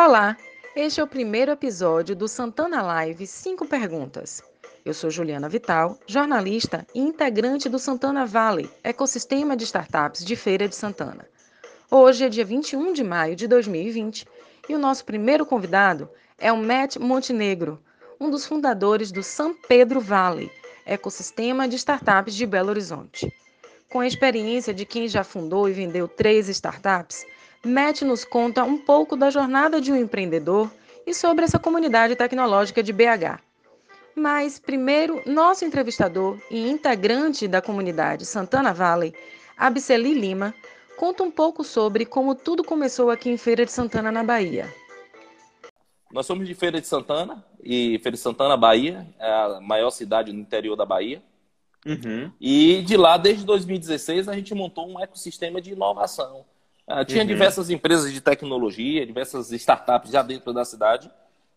Olá, este é o primeiro episódio do Santana Live 5 Perguntas. Eu sou Juliana Vital, jornalista e integrante do Santana Valley, ecossistema de startups de Feira de Santana. Hoje é dia 21 de maio de 2020 e o nosso primeiro convidado é o Matt Montenegro, um dos fundadores do San Pedro Valley, ecossistema de startups de Belo Horizonte. Com a experiência de quem já fundou e vendeu três startups, Matt nos conta um pouco da jornada de um empreendedor e sobre essa comunidade tecnológica de BH. Mas, primeiro, nosso entrevistador e integrante da comunidade Santana Valley, Abiceli Lima, conta um pouco sobre como tudo começou aqui em Feira de Santana, na Bahia. Nós somos de Feira de Santana, e Feira de Santana, Bahia, é a maior cidade no interior da Bahia. Uhum. E de lá, desde 2016, a gente montou um ecossistema de inovação Uh, tinha uhum. diversas empresas de tecnologia, diversas startups já dentro da cidade,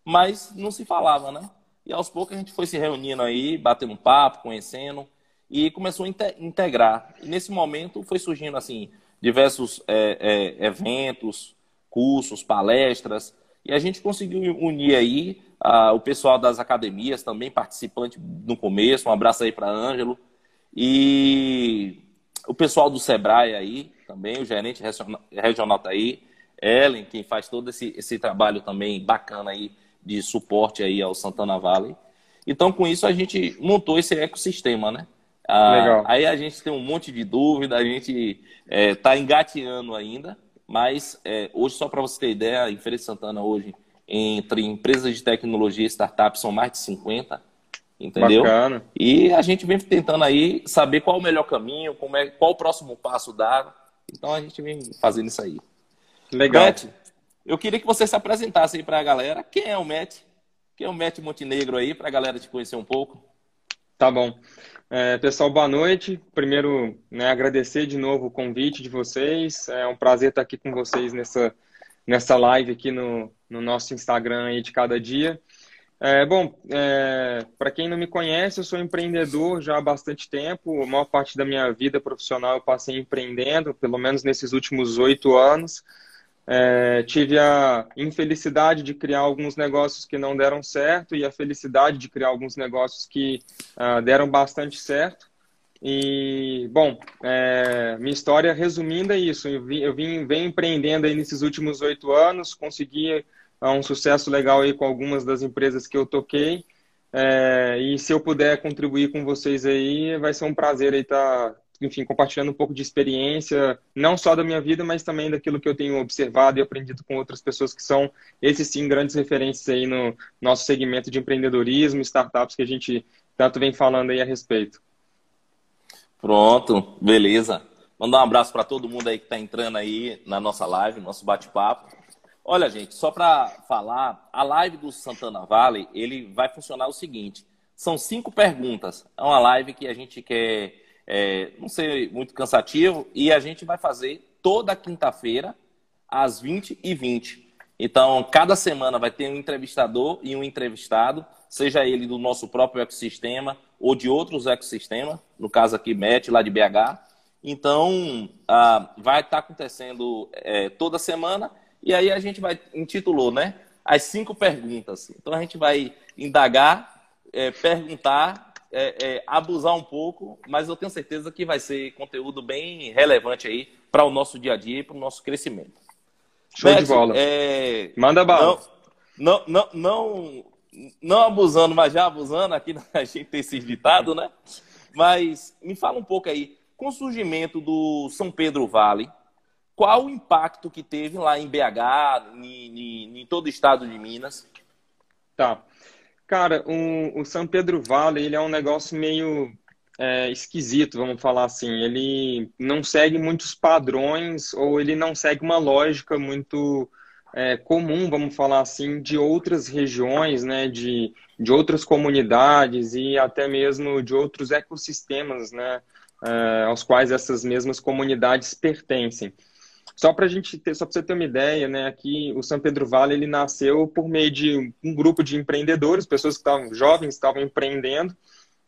mas não se falava, né? E aos poucos a gente foi se reunindo aí, batendo papo, conhecendo, e começou a integrar. E nesse momento foi surgindo, assim, diversos é, é, eventos, cursos, palestras, e a gente conseguiu unir aí uh, o pessoal das academias, também participante no começo, um abraço aí para Ângelo, e o pessoal do Sebrae aí, também, o gerente regional está aí, Ellen, quem faz todo esse, esse trabalho também bacana aí de suporte aí ao Santana Valley. Então, com isso, a gente montou esse ecossistema, né? Ah, Legal. Aí a gente tem um monte de dúvida, a gente está é, tá engateando ainda, mas é, hoje, só para você ter ideia, em Feira de Santana hoje, entre empresas de tecnologia e startups, são mais de 50 entendeu? Bacana. E a gente vem tentando aí saber qual o melhor caminho, como é, qual o próximo passo dar. Então a gente vem fazendo isso aí. Legal. Matt, eu queria que você se apresentasse aí para a galera. Quem é o Matt? Quem é o Matt Montenegro aí, para a galera te conhecer um pouco? Tá bom. É, pessoal, boa noite. Primeiro, né, agradecer de novo o convite de vocês. É um prazer estar aqui com vocês nessa, nessa live aqui no, no nosso Instagram aí de cada dia. É, bom, é, para quem não me conhece, eu sou empreendedor já há bastante tempo. A maior parte da minha vida profissional eu passei empreendendo, pelo menos nesses últimos oito anos. É, tive a infelicidade de criar alguns negócios que não deram certo e a felicidade de criar alguns negócios que uh, deram bastante certo. E, bom, é, minha história resumindo é isso. Eu, eu vim, venho empreendendo aí nesses últimos oito anos, consegui um sucesso legal aí com algumas das empresas que eu toquei. É, e se eu puder contribuir com vocês aí, vai ser um prazer aí estar, tá, enfim, compartilhando um pouco de experiência, não só da minha vida, mas também daquilo que eu tenho observado e aprendido com outras pessoas que são, esses sim, grandes referências aí no nosso segmento de empreendedorismo, startups que a gente tanto vem falando aí a respeito. Pronto, beleza. Mandar um abraço para todo mundo aí que está entrando aí na nossa live, nosso bate-papo. Olha, gente, só para falar, a live do Santana Valley, ele vai funcionar o seguinte: são cinco perguntas. É uma live que a gente quer é, não ser muito cansativo e a gente vai fazer toda quinta-feira às 20 e 20. Então, cada semana vai ter um entrevistador e um entrevistado, seja ele do nosso próprio ecossistema ou de outros ecossistemas, no caso aqui, MET, lá de BH. Então, ah, vai estar acontecendo é, toda semana e aí a gente vai intitulou, né? As cinco perguntas. Então a gente vai indagar, é, perguntar, é, é, abusar um pouco, mas eu tenho certeza que vai ser conteúdo bem relevante aí para o nosso dia a dia e para o nosso crescimento. Show de bola. É, Manda bala. Não, não, não, não, não abusando, mas já abusando, aqui a gente tem esse ditado, né? Mas me fala um pouco aí, com o surgimento do São Pedro Vale, qual o impacto que teve lá em BH, em, em todo o estado de Minas? Tá. Cara, o, o São Pedro Vale, ele é um negócio meio é, esquisito, vamos falar assim. Ele não segue muitos padrões ou ele não segue uma lógica muito é, comum, vamos falar assim, de outras regiões, né, de, de outras comunidades e até mesmo de outros ecossistemas, né, é, aos quais essas mesmas comunidades pertencem. Só para a gente ter, só para você ter uma ideia, né? Aqui o São Pedro Vale ele nasceu por meio de um grupo de empreendedores, pessoas que estavam jovens, estavam empreendendo,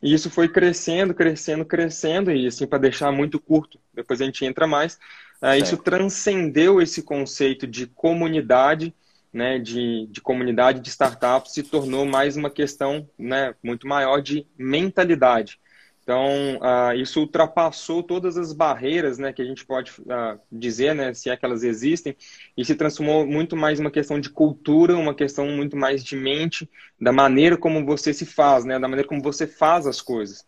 e isso foi crescendo, crescendo, crescendo, e assim para deixar muito curto, depois a gente entra mais. Uh, isso transcendeu esse conceito de comunidade né, de, de comunidade de startups se tornou mais uma questão né, muito maior de mentalidade. Então, uh, isso ultrapassou todas as barreiras né, que a gente pode uh, dizer, né, se é que elas existem, e se transformou muito mais uma questão de cultura, uma questão muito mais de mente, da maneira como você se faz, né, da maneira como você faz as coisas.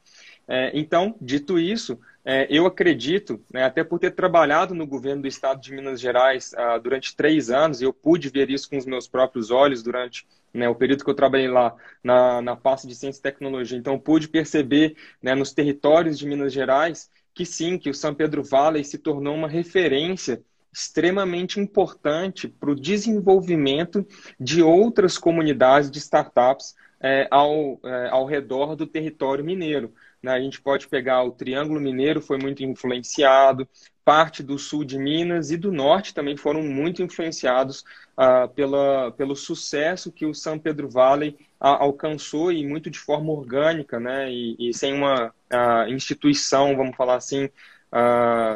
É, então, dito isso, é, eu acredito, né, até por ter trabalhado no governo do estado de Minas Gerais uh, durante três anos, e eu pude ver isso com os meus próprios olhos durante né, o período que eu trabalhei lá na, na pasta de ciência e tecnologia. Então, pude perceber né, nos territórios de Minas Gerais que sim, que o São Pedro Valley se tornou uma referência extremamente importante para o desenvolvimento de outras comunidades de startups é, ao, é, ao redor do território mineiro. Né? A gente pode pegar o Triângulo Mineiro, foi muito influenciado, parte do sul de Minas e do norte também foram muito influenciados uh, pela, pelo sucesso que o São Pedro Valley uh, alcançou e muito de forma orgânica, né? E, e sem uma uh, instituição, vamos falar assim,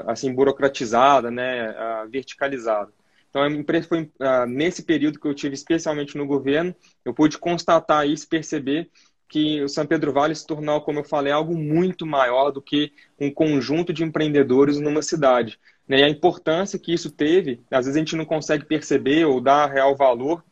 assim burocratizada, né? verticalizada. Então, foi nesse período que eu tive, especialmente no governo, eu pude constatar isso, perceber que o São Pedro Vale se tornou, como eu falei, algo muito maior do que um conjunto de empreendedores numa cidade. Né? E a importância que isso teve, às vezes a gente não consegue perceber ou dar real valor,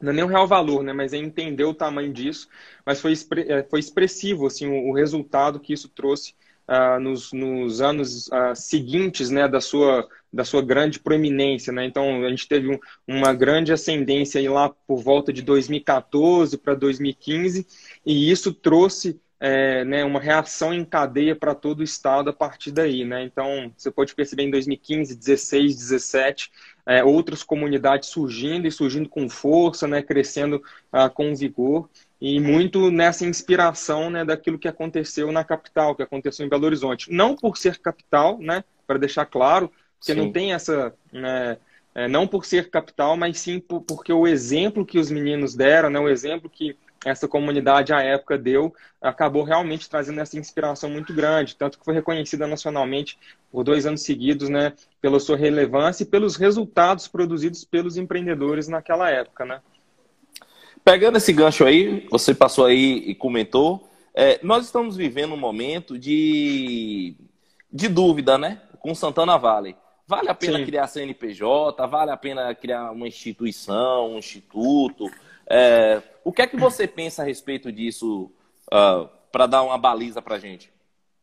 não é nem o real valor, né? mas é entender o tamanho disso, mas foi, é, foi expressivo assim, o, o resultado que isso trouxe uh, nos, nos, anos uh, seguintes né, da, sua, da sua grande proeminência. Né? Então, a gente teve um, uma grande ascendência aí lá por volta de 2014 para 2015, e isso trouxe é, né, uma reação em cadeia para todo o Estado a partir daí. Né? Então, você pode perceber em 2015, 16, 17, é, outras comunidades surgindo e surgindo com força, né, crescendo uh, com vigor e muito nessa inspiração né, daquilo que aconteceu na capital, que aconteceu em Belo Horizonte. Não por ser capital, né, para deixar claro, porque sim. não tem essa. Né, é, não por ser capital, mas sim por, porque o exemplo que os meninos deram, né, o exemplo que essa comunidade à época deu, acabou realmente trazendo essa inspiração muito grande, tanto que foi reconhecida nacionalmente por dois anos seguidos, né, pela sua relevância e pelos resultados produzidos pelos empreendedores naquela época, né. Pegando esse gancho aí, você passou aí e comentou, é, nós estamos vivendo um momento de, de dúvida, né? Com Santana Vale. Vale a pena Sim. criar CNPJ? Vale a pena criar uma instituição, um instituto? É, o que é que você pensa a respeito disso uh, ah, para dar uma baliza para gente?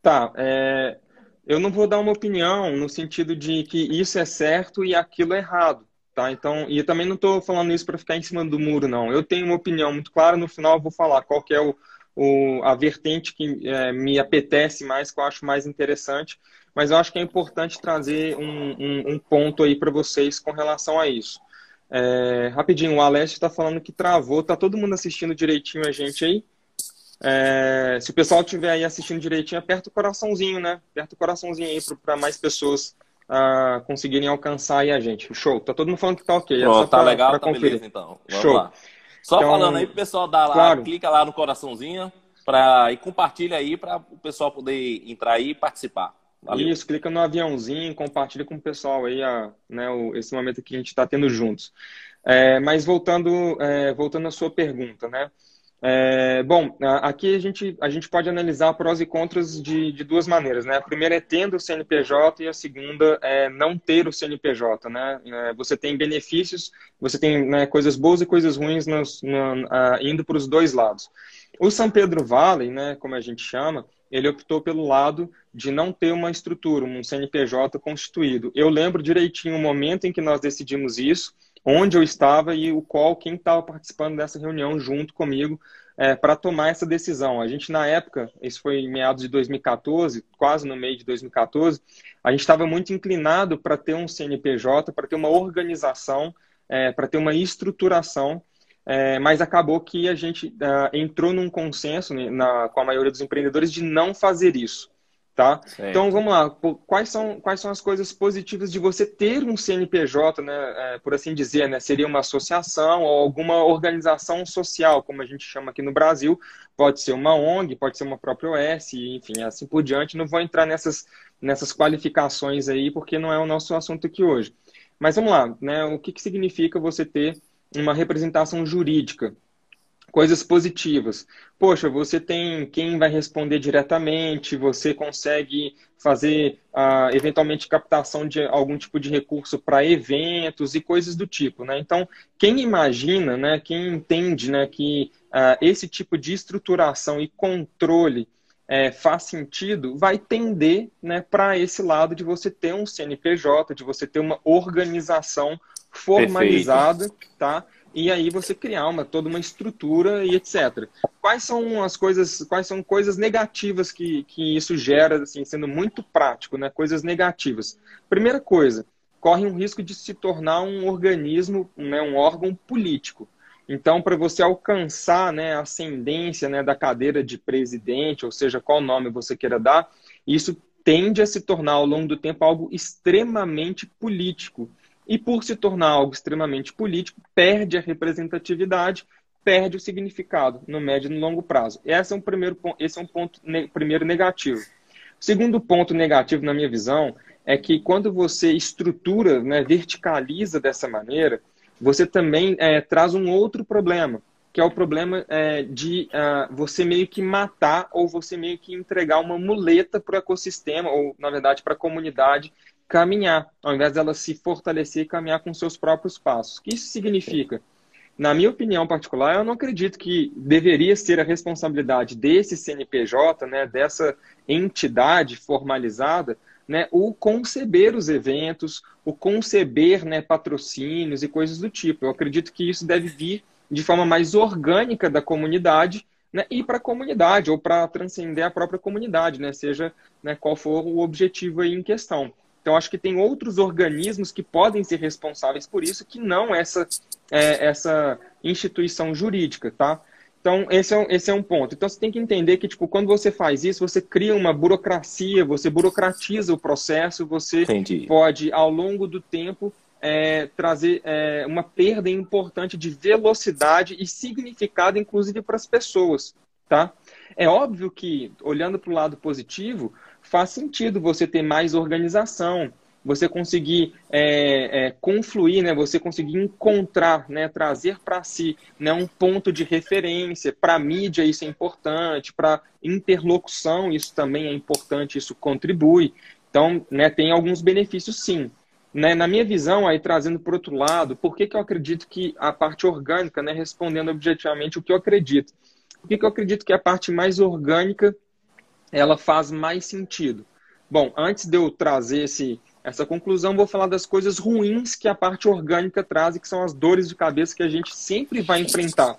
Tá, é, eu não vou dar uma opinião no sentido de que isso é certo e aquilo é errado. Tá? Então, e eu também não estou falando isso para ficar em cima do muro, não. Eu tenho uma opinião muito clara, no final eu vou falar qual é o, o, a vertente que é, me apetece mais, que eu acho mais interessante, mas eu acho que é importante trazer um, um, um ponto aí para vocês com relação a isso. É, rapidinho, o Alessio está falando que travou, tá todo mundo assistindo direitinho a gente aí? É, se o pessoal estiver aí assistindo direitinho, aperta o coraçãozinho, né? Aperta o coraçãozinho aí para mais pessoas uh, conseguirem alcançar aí a gente. Show. Tá todo mundo falando que tá ok. É Pronto, tá pra, legal, pra tá conferir. beleza então. Vamos Show. Lá. Só então, falando aí pro pessoal dar lá, claro. clica lá no coraçãozinho pra, e compartilha aí para o pessoal poder entrar aí e participar. Isso, clica no aviãozinho, compartilha com o pessoal aí a, né, o, esse momento que a gente está tendo juntos. É, mas voltando, é, voltando à sua pergunta, né? É, bom, aqui a gente, a gente pode analisar prós e contras de, de, duas maneiras, né? A primeira é tendo o CNPJ e a segunda é não ter o CNPJ, né? É, você tem benefícios, você tem né, coisas boas e coisas ruins nos, no, uh, indo para os dois lados. O São Pedro Valley, né, como a gente chama, ele optou pelo lado de não ter uma estrutura, um CNPJ constituído. Eu lembro direitinho o momento em que nós decidimos isso, onde eu estava e o qual, quem estava participando dessa reunião junto comigo é, para tomar essa decisão. A gente, na época, isso foi em meados de 2014, quase no meio de 2014, a gente estava muito inclinado para ter um CNPJ, para ter uma organização, é, para ter uma estruturação, é, mas acabou que a gente uh, entrou num consenso né, na, com a maioria dos empreendedores de não fazer isso. Tá? Então vamos lá, quais são, quais são as coisas positivas de você ter um CNPJ, né, é, por assim dizer, né? Seria uma associação ou alguma organização social, como a gente chama aqui no Brasil, pode ser uma ONG, pode ser uma própria OS, enfim, assim por diante. Não vou entrar nessas, nessas qualificações aí, porque não é o nosso assunto aqui hoje. Mas vamos lá, né? O que, que significa você ter uma representação jurídica, coisas positivas. Poxa, você tem quem vai responder diretamente, você consegue fazer uh, eventualmente captação de algum tipo de recurso para eventos e coisas do tipo, né? Então, quem imagina, né, quem entende, né, que uh, esse tipo de estruturação e controle é, faz sentido, vai tender né, para esse lado de você ter um CNPJ, de você ter uma organização formalizada, Perfeito. tá? E aí você criar uma, toda uma estrutura e etc. Quais são as coisas, quais são coisas negativas que, que isso gera, assim, sendo muito prático, né? Coisas negativas. Primeira coisa, corre um risco de se tornar um organismo, né, um órgão político. Então, para você alcançar né, a ascendência né, da cadeira de presidente, ou seja, qual nome você queira dar, isso tende a se tornar ao longo do tempo algo extremamente político. E por se tornar algo extremamente político, perde a representatividade, perde o significado no médio e no longo prazo. Esse é um primeiro, esse é um ponto ne, primeiro negativo. O segundo ponto negativo, na minha visão, é que quando você estrutura, né, verticaliza dessa maneira, você também é, traz um outro problema, que é o problema é, de uh, você meio que matar ou você meio que entregar uma muleta para o ecossistema, ou, na verdade, para a comunidade caminhar, ao invés dela se fortalecer e caminhar com seus próprios passos. O que isso significa? Na minha opinião particular, eu não acredito que deveria ser a responsabilidade desse CNPJ, né, dessa entidade formalizada, né, o conceber os eventos, o conceber né, patrocínios e coisas do tipo. Eu acredito que isso deve vir de forma mais orgânica da comunidade né, e para a comunidade, ou para transcender a própria comunidade, né, seja né, qual for o objetivo aí em questão. Então, acho que tem outros organismos que podem ser responsáveis por isso, que não essa, é, essa instituição jurídica, tá? Então, esse é, um, esse é um ponto. Então, você tem que entender que, tipo, quando você faz isso, você cria uma burocracia, você burocratiza o processo, você Entendi. pode, ao longo do tempo, é, trazer é, uma perda importante de velocidade e significado, inclusive, para as pessoas, tá? É óbvio que, olhando para o lado positivo, faz sentido você ter mais organização, você conseguir é, é, confluir, né? você conseguir encontrar, né? trazer para si né? um ponto de referência. Para mídia isso é importante, para interlocução isso também é importante, isso contribui. Então, né, tem alguns benefícios sim. Né, na minha visão, aí trazendo por outro lado, por que, que eu acredito que a parte orgânica, né, respondendo objetivamente o que eu acredito, por que, que eu acredito que a parte mais orgânica ela faz mais sentido? Bom, antes de eu trazer esse, essa conclusão, vou falar das coisas ruins que a parte orgânica traz e que são as dores de cabeça que a gente sempre vai enfrentar.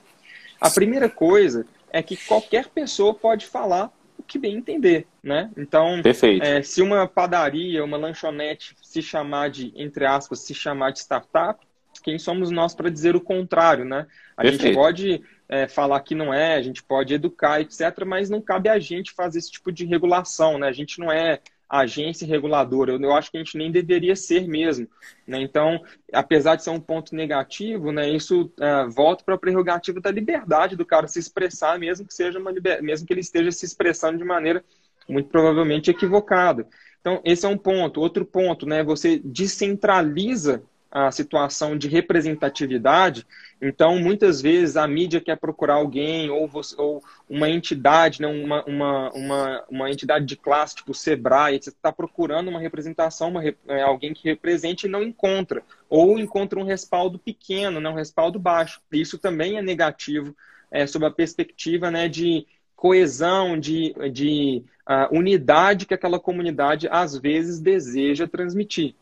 A primeira coisa é que qualquer pessoa pode falar o que bem entender, né? Então, é, se uma padaria, uma lanchonete se chamar de, entre aspas, se chamar de startup, quem somos nós para dizer o contrário, né? A Perfeito. gente pode é, falar que não é, a gente pode educar, etc., mas não cabe a gente fazer esse tipo de regulação, né? A gente não é agência reguladora. Eu, eu acho que a gente nem deveria ser mesmo. Né? Então, apesar de ser um ponto negativo, né, isso uh, volta para a prerrogativa da liberdade do cara se expressar, mesmo que seja uma liber... mesmo que ele esteja se expressando de maneira muito provavelmente equivocada. Então, esse é um ponto. Outro ponto, né, você descentraliza a situação de representatividade. Então, muitas vezes a mídia quer procurar alguém ou, você, ou uma entidade, né, uma, uma, uma, uma, entidade de classe, tipo Sebrae, você está procurando uma representação, uma, é, alguém que represente e não encontra. Ou encontra um respaldo pequeno, né, um respaldo baixo. Isso também é negativo é, sob a perspectiva né, de coesão, de, de uh, unidade que aquela comunidade às vezes deseja transmitir.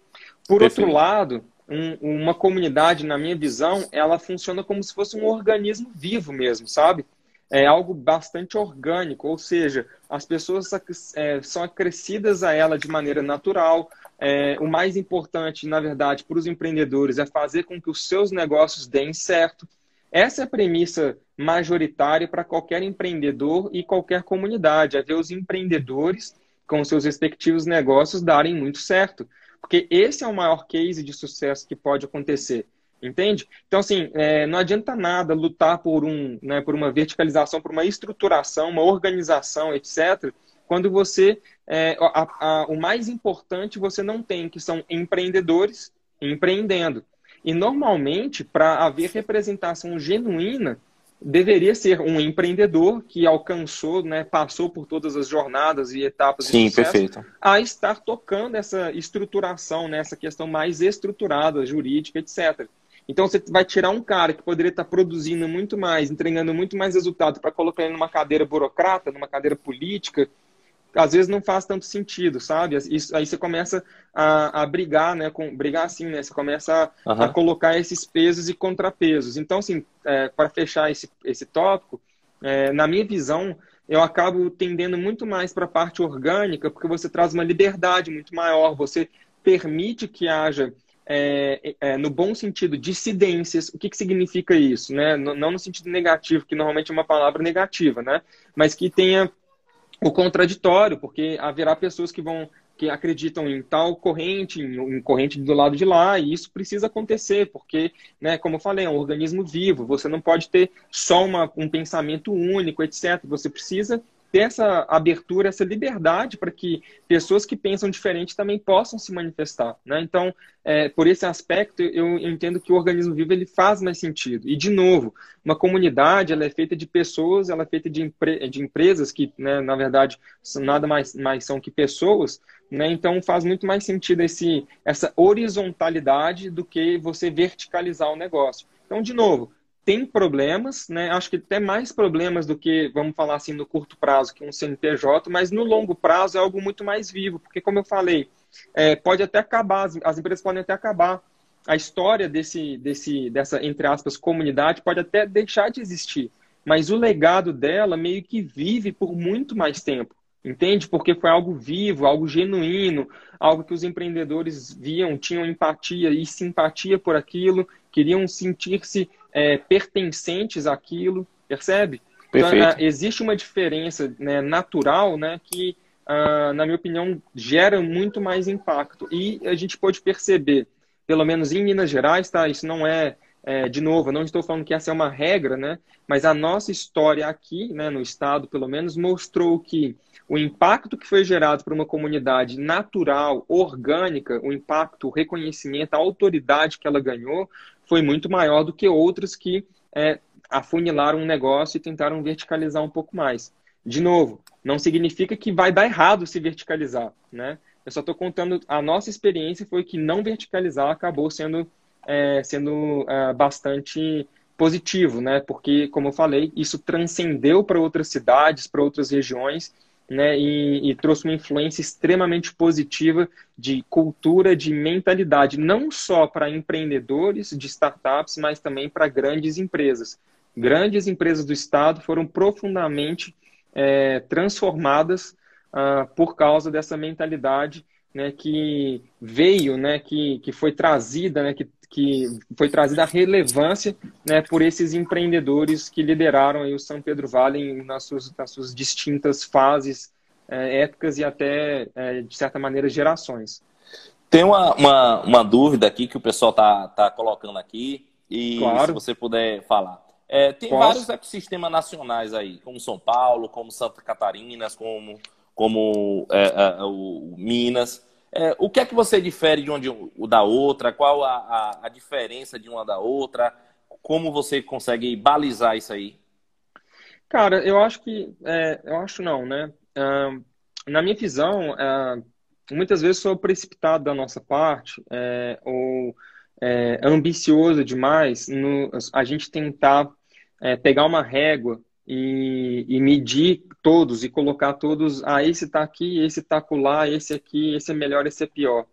Por Perfeito. outro lado, um, uma comunidade, na minha visão, ela funciona como se fosse um organismo vivo mesmo, sabe? É algo bastante orgânico, ou seja, as pessoas é, são acrescidas a ela de maneira natural. É, o mais importante, na verdade, para os empreendedores é fazer com que os seus negócios deem certo. Essa é a premissa majoritária para qualquer empreendedor e qualquer comunidade, é ver os empreendedores com seus respectivos negócios darem muito certo. Porque esse é o maior case de sucesso que pode acontecer. Entende? Então, assim, é, não adianta nada lutar por, um, né, por uma verticalização, por uma estruturação, uma organização, etc., quando você. É, a, a, o mais importante você não tem, que são empreendedores empreendendo. E normalmente, para haver representação genuína, deveria ser um empreendedor que alcançou, né, passou por todas as jornadas e etapas Sim, de sucesso, perfeito. a estar tocando essa estruturação, né, essa questão mais estruturada, jurídica, etc. Então você vai tirar um cara que poderia estar produzindo muito mais, entregando muito mais resultado para colocar ele numa cadeira burocrata, numa cadeira política, às vezes não faz tanto sentido, sabe? Isso, aí você começa a, a brigar, né? Com, brigar assim, né? Você começa a, uhum. a colocar esses pesos e contrapesos. Então, assim, é, para fechar esse, esse tópico, é, na minha visão, eu acabo tendendo muito mais para a parte orgânica, porque você traz uma liberdade muito maior, você permite que haja é, é, no bom sentido, dissidências. O que, que significa isso? Né? Não no sentido negativo, que normalmente é uma palavra negativa, né? mas que tenha o contraditório, porque haverá pessoas que vão que acreditam em tal corrente, em, corrente do lado de lá, e isso precisa acontecer, porque, né, como eu falei, é um organismo vivo, você não pode ter só uma, um pensamento único, etc. Você precisa ter essa abertura, essa liberdade para que pessoas que pensam diferente também possam se manifestar. Né? Então, é, por esse aspecto, eu, eu, entendo que o organismo vivo ele faz mais sentido. E, de novo, uma comunidade ela é feita de pessoas, ela é feita de, empre de empresas que, né, na verdade, nada mais, mais são que pessoas. Né? Então, faz muito mais sentido esse, essa horizontalidade do que você verticalizar o negócio. Então, de novo, tem problemas, né? Acho que até mais problemas do que, vamos falar assim, no curto prazo que um CNPJ, mas no longo prazo é algo muito mais vivo, porque como eu falei, é, pode até acabar, as, as, empresas podem até acabar. A história desse, desse, dessa, entre aspas, comunidade pode até deixar de existir, mas o legado dela meio que vive por muito mais tempo. Entende? Porque foi algo vivo, algo genuíno, algo que os empreendedores viam, tinham empatia e simpatia por aquilo, queriam sentir-se é, pertencentes àquilo, percebe? Então, é, existe uma diferença né, natural né, que, uh, na minha opinião, gera muito mais impacto. E a gente pode perceber, pelo menos em Minas Gerais, tá? Isso não é, é de novo, eu não estou falando que essa é uma regra, né? Mas a nossa história aqui, né, no estado, pelo menos, mostrou que o impacto que foi gerado por uma comunidade natural, orgânica, o impacto, o reconhecimento, a autoridade que ela ganhou, foi muito maior do que outras que é, afunilaram um negócio e tentaram verticalizar um pouco mais. De novo, não significa que vai dar errado se verticalizar, né? Eu só estou contando, a nossa experiência foi que não verticalizar acabou sendo, é, sendo é, bastante positivo, né? Porque, como eu falei, isso transcendeu para outras cidades, para outras regiões né, e, e, trouxe uma influência extremamente positiva de cultura, de mentalidade, não só para empreendedores de startups, mas também para grandes empresas. Grandes empresas do Estado foram profundamente é, transformadas uh, por causa dessa mentalidade né, que veio, né, que, que foi trazida, né, que que foi trazida a relevância né, por esses empreendedores que lideraram o São Pedro Vale nas suas, nas suas distintas fases, é, épocas e até, é, de certa maneira, gerações. Tem uma, uma, uma, dúvida aqui que o pessoal está tá colocando aqui, e claro. se você puder falar. É, tem Posso? vários ecossistemas nacionais aí, como São Paulo, como Santa Catarina, como, como é, é, o Minas. É, o que é que você difere de uma de, da outra? Qual a, a, a, diferença de uma da outra? Como você consegue balizar isso aí? Cara, eu acho que. É, eu acho não, né? Uh, na minha visão, uh, muitas vezes sou precipitado da nossa parte, é, ou é, ambicioso demais no, a gente tentar é, pegar uma régua e, e, medir todos e colocar todos, ah, esse está aqui, esse está lá, esse aqui, esse é melhor, esse é pior.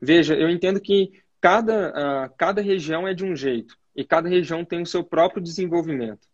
Veja, eu entendo que cada, uh, cada região é de um jeito e cada região tem o seu próprio desenvolvimento.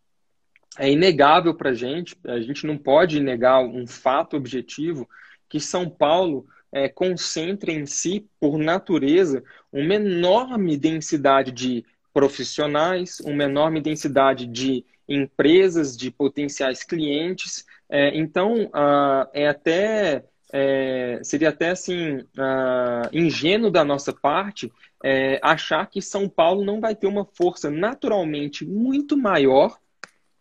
É inegável para a gente, a gente não pode negar um fato objetivo que São Paulo é, concentra em si, por natureza, uma enorme densidade de profissionais, uma enorme densidade de empresas, de potenciais clientes. É, então, uh, é até é, seria até assim uh, ingênuo da nossa parte é, achar que São Paulo não vai ter uma força naturalmente muito maior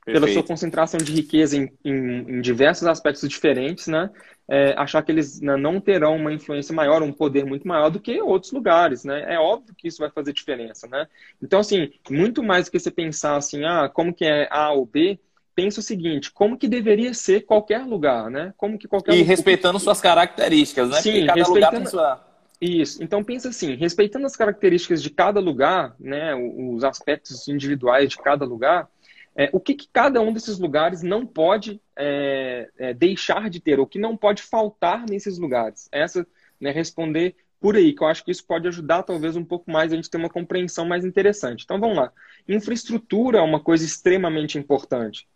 Perfeito. pela sua concentração de riqueza em, em, em diversos aspectos diferentes, né? É, achar que eles né, não terão uma influência maior, um poder muito maior do que outros lugares, né? É óbvio que isso vai fazer diferença, né? Então, assim, muito mais do que você pensar assim, ah, como que é A ou B, pensa o seguinte, como que deveria ser qualquer lugar, né? Como que qualquer E respeitando suas características, né? Sim, cada lugar tem sua... Isso. Então pensa assim, respeitando as características de cada lugar, né, os aspectos individuais de cada lugar, é, o que, que, cada um desses lugares não pode é, é, deixar de ter, o que não pode faltar nesses lugares. Essa, né, responder por aí, que eu acho que isso pode ajudar talvez um pouco mais a gente ter uma compreensão mais interessante. Então vamos lá. Infraestrutura é uma coisa extremamente importante,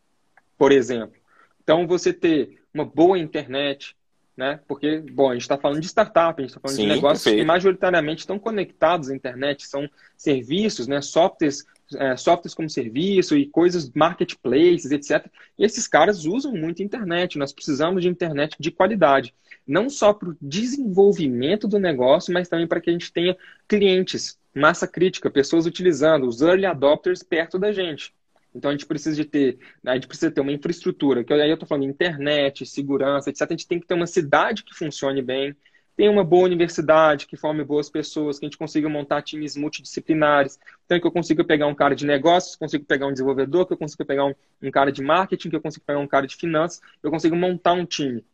por exemplo. Então você ter uma boa internet, né? Porque, bom, a gente está falando de startup, a gente está falando Sim, de negócios perfeito. que majoritariamente estão conectados à internet, são serviços, né? Softwares é, softwares como serviço e coisas, marketplaces, etc. Esses caras usam muito internet. Nós precisamos de internet de qualidade. Não só para o desenvolvimento do negócio, mas também para que a gente tenha clientes, massa crítica, pessoas utilizando, os early adopters perto da gente. Então a gente precisa de ter, a gente precisa ter uma infraestrutura, que aí eu estou falando internet, segurança, etc. A gente tem que ter uma cidade que funcione bem, tem uma boa universidade, que forme boas pessoas, que a gente consiga montar times multidisciplinares. Então, que eu consiga pegar um cara de negócios, consigo pegar um desenvolvedor, que eu consiga pegar um, um cara de marketing, que eu consigo pegar um cara de finanças, eu consigo montar um time.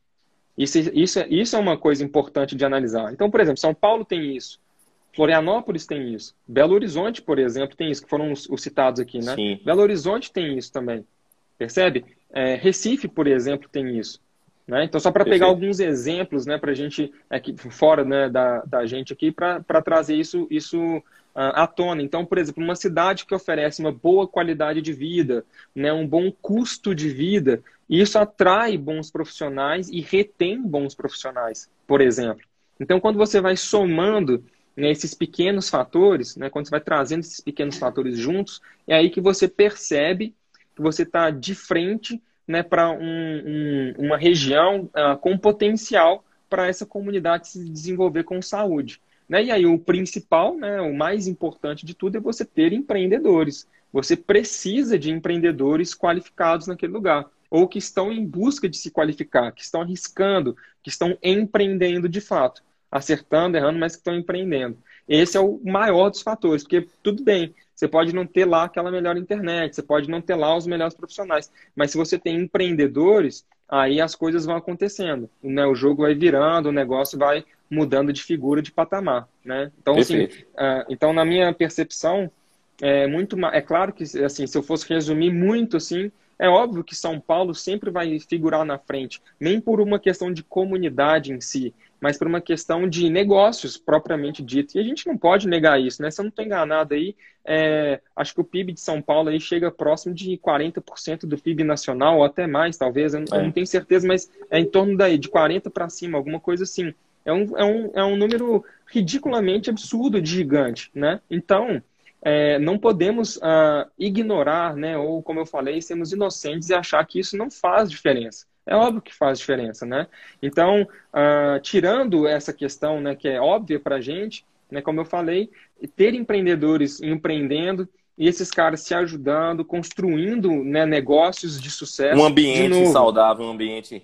Isso, isso, isso é uma coisa importante de analisar. Então, por exemplo, São Paulo tem isso. Florianópolis tem isso. Belo Horizonte, por exemplo, tem isso, que foram os, os citados aqui, né? Sim. Belo Horizonte tem isso também. Percebe? É, Recife, por exemplo, tem isso. Né? Então, só para pegar alguns exemplos né, para a gente, aqui, fora né, da, da gente aqui, para trazer isso, isso à tona. Então, por exemplo, uma cidade que oferece uma boa qualidade de vida, né, um bom custo de vida, isso atrai bons profissionais e retém bons profissionais, por exemplo. Então, quando você vai somando né, esses pequenos fatores, né, quando você vai trazendo esses pequenos fatores juntos, é aí que você percebe que você está de frente né, para um, um, uma região uh, com potencial para essa comunidade se desenvolver com saúde. Né? E aí o principal, né, o mais importante de tudo é você ter empreendedores. Você precisa de empreendedores qualificados naquele lugar, ou que estão em busca de se qualificar, que estão arriscando, que estão empreendendo de fato, acertando, errando, mas que estão empreendendo. Esse é o maior dos fatores, porque tudo bem, você pode não ter lá aquela melhor internet, você pode não ter lá os melhores profissionais, mas se você tem empreendedores, aí as coisas vão acontecendo, né? O jogo vai virando, o negócio vai mudando de figura, de patamar, né? Então, assim, uh, então na minha percepção, é muito, é claro que assim, se eu fosse resumir muito assim, é óbvio que São Paulo sempre vai figurar na frente, nem por uma questão de comunidade em si, mas por uma questão de negócios propriamente dito. E a gente não pode negar isso, né? Se eu não estou enganado aí, é, acho que o PIB de São Paulo aí chega próximo de 40% do PIB nacional, ou até mais, talvez, eu, é. eu não tenho certeza, mas é em torno daí, de 40% para cima, alguma coisa assim. É um, é, um, é um número ridiculamente absurdo de gigante, né? Então, é, não podemos uh, ignorar, né, ou como eu falei, sermos inocentes e achar que isso não faz diferença. É óbvio que faz diferença, né? Então, uh, tirando essa questão, né, que é óbvia para a gente, né, como eu falei, ter empreendedores empreendendo e esses caras se ajudando, construindo né, negócios de sucesso. Um ambiente saudável, um ambiente.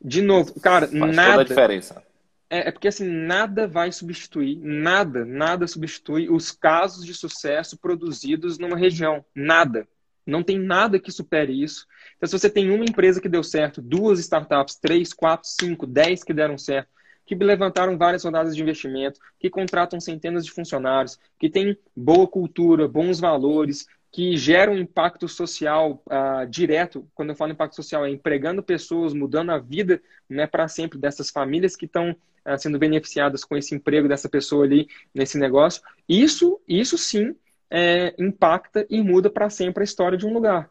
De novo, cara, faz nada. Toda a diferença. É, é porque assim, nada vai substituir, nada, nada substitui os casos de sucesso produzidos numa região. Nada. Não tem nada que supere isso. Então, se você tem uma empresa que deu certo, duas startups, três, quatro, cinco, dez que deram certo, que levantaram várias rodadas de investimento, que contratam centenas de funcionários, que têm boa cultura, bons valores, que geram impacto social uh, direto. Quando eu falo impacto social, é empregando pessoas, mudando a vida né, para sempre dessas famílias que estão uh, sendo beneficiadas com esse emprego dessa pessoa ali nesse negócio. Isso, isso sim é, impacta e muda para sempre a história de um lugar.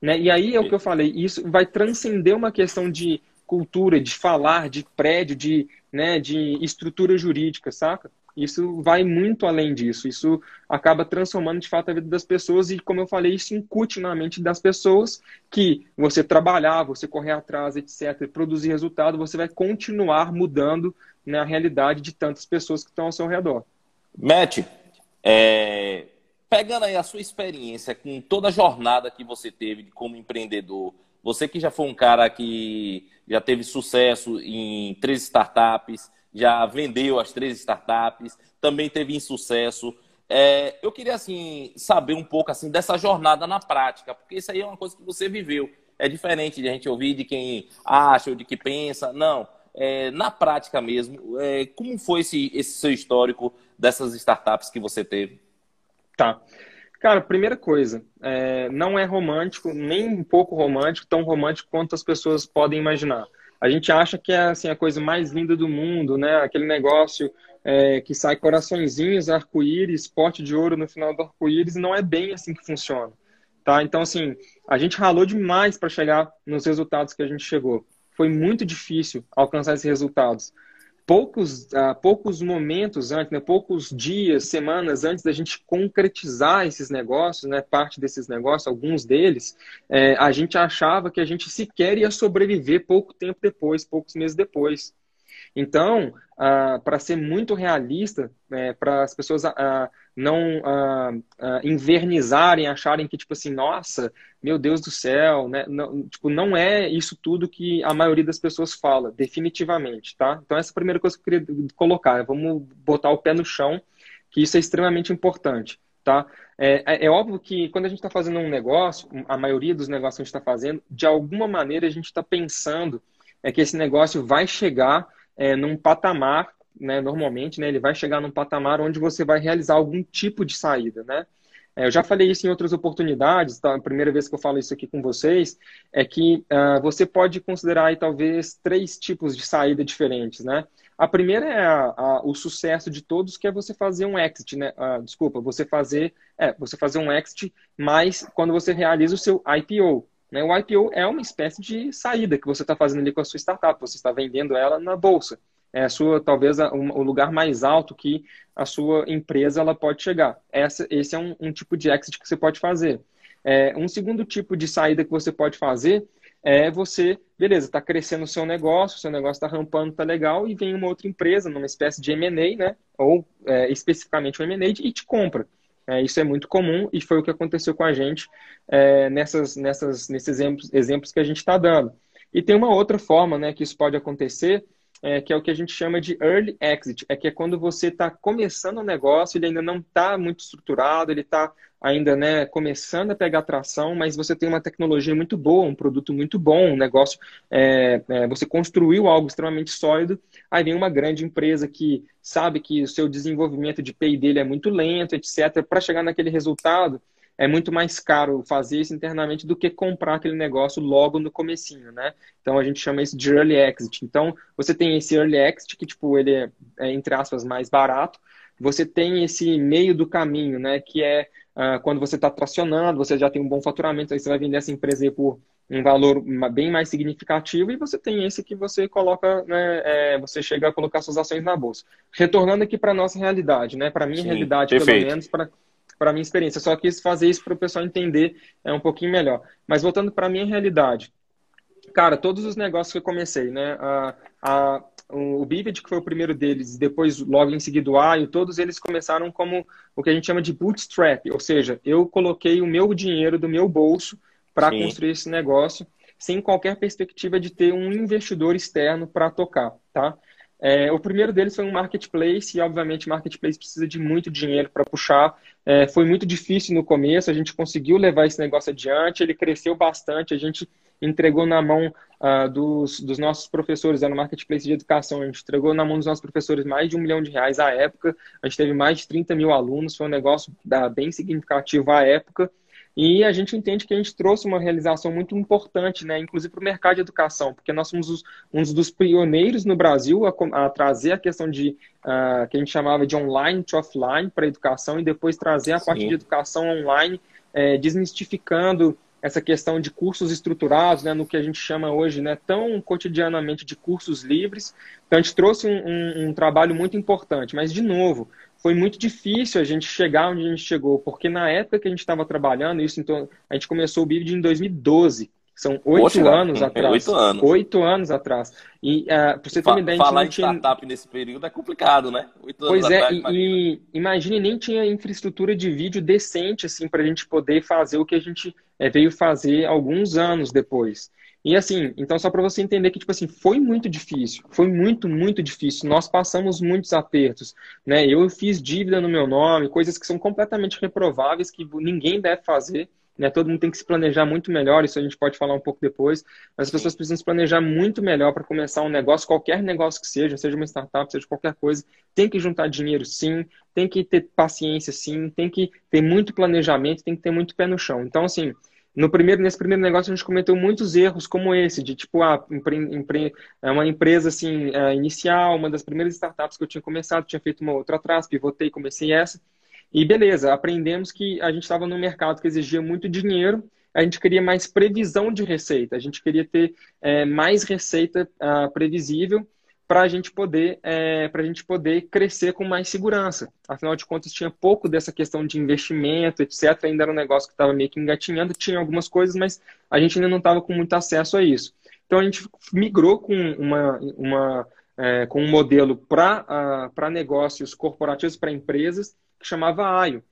Né? E aí é o que eu falei, isso vai transcender uma questão de cultura, de falar, de prédio, de, né, de estrutura jurídica, saca? Isso vai muito além disso. Isso acaba transformando de fato a vida das pessoas e, como eu falei, isso incute na mente das pessoas que você trabalhar, você correr atrás, etc., produzir resultado, você vai continuar mudando né, a realidade de tantas pessoas que estão ao seu redor. Matt, é, pegando aí a sua experiência com toda a jornada que você teve como empreendedor, você que já foi um cara que já teve sucesso em três startups, já vendeu as três startups, também teve insucesso. É, eu queria assim saber um pouco assim dessa jornada na prática, porque isso aí é uma coisa que você viveu. É diferente de a gente ouvir de quem acha ou de que pensa. Não, é, na prática mesmo, é, como foi esse, esse seu histórico dessas startups que você teve? Tá. Cara, primeira coisa, é, não é romântico, nem um pouco romântico, tão romântico quanto as pessoas podem imaginar. A gente acha que é assim, a coisa mais linda do mundo, né? Aquele negócio é, que sai coraçõezinhos, arco-íris, pote de ouro no final do arco-íris, não é bem assim que funciona. Tá? Então, assim, a gente ralou demais para chegar nos resultados que a gente chegou. Foi muito difícil alcançar esses resultados poucos, uh, poucos momentos antes, né, poucos dias, semanas antes da gente concretizar esses negócios, né, parte desses negócios, alguns deles, é, a gente achava que a gente sequer ia sobreviver pouco tempo depois, poucos meses depois. Então, ah, para ser muito realista, né, para as pessoas ah, não ah, invernizarem, acharem que, tipo assim, nossa, meu Deus do céu, né? Não, tipo, não é isso tudo que a maioria das pessoas fala, definitivamente, tá? Então, essa é a primeira coisa que eu queria colocar. Vamos botar o pé no chão, que isso é extremamente importante, tá? É, é, é óbvio que quando a gente está fazendo um negócio, a maioria dos negócios que a gente está fazendo, de alguma maneira a gente está pensando é que esse negócio vai chegar é, num patamar, né, normalmente, né, ele vai chegar num patamar onde você vai realizar algum tipo de saída, né? É, eu já falei isso em outras oportunidades, tá? a primeira vez que eu falo isso aqui com vocês, é que uh, você pode considerar aí, talvez três tipos de saída diferentes, né? A primeira é a, a, o sucesso de todos, que é você fazer um exit, né? Uh, desculpa, você fazer, é, você fazer um exit, mas quando você realiza o seu IPO, né? O IPO é uma espécie de saída que você está fazendo ali com a sua startup, você está vendendo ela na bolsa. É a sua, talvez, a, um, o lugar mais alto que a sua empresa ela pode chegar. Essa, esse é um, um tipo de exit que você pode fazer. É, um segundo tipo de saída que você pode fazer é você, beleza, está crescendo o seu negócio, o seu negócio está rampando, está legal, e vem uma outra empresa, numa espécie de M&A, né? Ou é, especificamente um M&A, e te compra. É, isso é muito comum e foi o que aconteceu com a gente é, nessas, nessas, nesses exemplos, exemplos que a gente está dando. E tem uma outra forma né, que isso pode acontecer, é, que é o que a gente chama de early exit, é que é quando você está começando o negócio, ele ainda não está muito estruturado, ele está ainda né, começando a pegar tração, mas você tem uma tecnologia muito boa, um produto muito bom, um negócio, é, é, você construiu algo extremamente sólido, aí vem uma grande empresa que sabe que o seu desenvolvimento de PI dele é muito lento, etc. Para chegar naquele resultado, é muito mais caro fazer isso internamente do que comprar aquele negócio logo no comecinho, né? Então a gente chama isso de early exit. Então você tem esse early exit que tipo ele é, é entre aspas mais barato. Você tem esse meio do caminho, né? Que é uh, quando você está tracionando, você já tem um bom faturamento, aí você vai vender essa empresa aí por um valor bem mais significativo e você tem esse que você coloca, né, é, você chega a colocar suas ações na bolsa. Retornando aqui para nossa realidade, né? Para minha Sim, realidade, perfeito. pelo menos, para para minha experiência. Só quis fazer isso para o pessoal entender é um pouquinho melhor. Mas voltando para minha realidade, cara, todos os negócios que eu comecei, né? A, a, o Vivid, que foi o primeiro deles, depois logo em seguida o Aio, todos eles começaram como o que a gente chama de bootstrap, ou seja, eu coloquei o meu dinheiro do meu bolso para construir esse negócio, sem qualquer perspectiva de ter um investidor externo para tocar, tá? É, o primeiro deles foi um marketplace, e obviamente marketplace precisa de muito dinheiro para puxar. É, foi muito difícil no começo, a gente conseguiu levar esse negócio adiante, ele cresceu bastante, a gente entregou na mão uh, dos, dos, nossos professores, era no marketplace de educação, a gente entregou na mão dos nossos professores mais de um milhão de reais à época, a gente teve mais de 30 mil alunos, foi um negócio uh, bem significativo à época, e a gente entende que a gente trouxe uma realização muito importante, né, inclusive para o mercado de educação, porque nós somos os, um dos pioneiros no Brasil a, a trazer a questão de uh, que a gente chamava de online to offline para a educação e depois trazer a Sim. parte de educação online, é, desmistificando essa questão de cursos estruturados, né, no que a gente chama hoje, né, tão cotidianamente de cursos livres. Então a gente trouxe um, um, um trabalho muito importante, mas de novo, foi muito difícil a gente chegar onde a gente chegou, porque na época que a gente estava trabalhando, isso então, a gente começou o BID em 2012, São oito anos atrás. Oito anos. Oito anos atrás. E uh, pra você ter uma ideia, Falar em tinha... startup nesse período é complicado, né? Oito pois é, atrás, e, e, imagine, nem tinha infraestrutura de vídeo decente, assim, pra gente poder fazer o que a gente é, veio fazer alguns anos depois. E assim, então só para você entender que, tipo assim, foi muito difícil, foi muito, muito difícil. Nós passamos muitos apertos, né? Eu fiz dívida no meu nome, coisas que são completamente reprováveis, que ninguém deve fazer. Né? Todo mundo tem que se planejar muito melhor, isso a gente pode falar um pouco depois, mas as pessoas precisam se planejar muito melhor para começar um negócio, qualquer negócio que seja, seja uma startup, seja qualquer coisa, tem que juntar dinheiro sim, tem que ter paciência sim, tem que ter muito planejamento, tem que ter muito pé no chão. Então, assim, no primeiro, nesse primeiro negócio a gente cometeu muitos erros como esse, de tipo, ah, empre, empre, é uma empresa assim, é, inicial, uma das primeiras startups que eu tinha começado, tinha feito uma outra atrás, pivotei, comecei essa, e beleza, aprendemos que a gente estava num mercado que exigia muito dinheiro, a gente queria mais previsão de receita, a gente queria ter é, mais receita uh, previsível para a gente poder é, para a gente poder crescer com mais segurança. Afinal de contas, tinha pouco dessa questão de investimento, etc. Ainda era um negócio que estava meio que engatinhando, tinha algumas coisas, mas a gente ainda não estava com muito acesso a isso. Então a gente migrou com uma, uma é, com um modelo para uh, negócios corporativos, para empresas, que chamava AIO.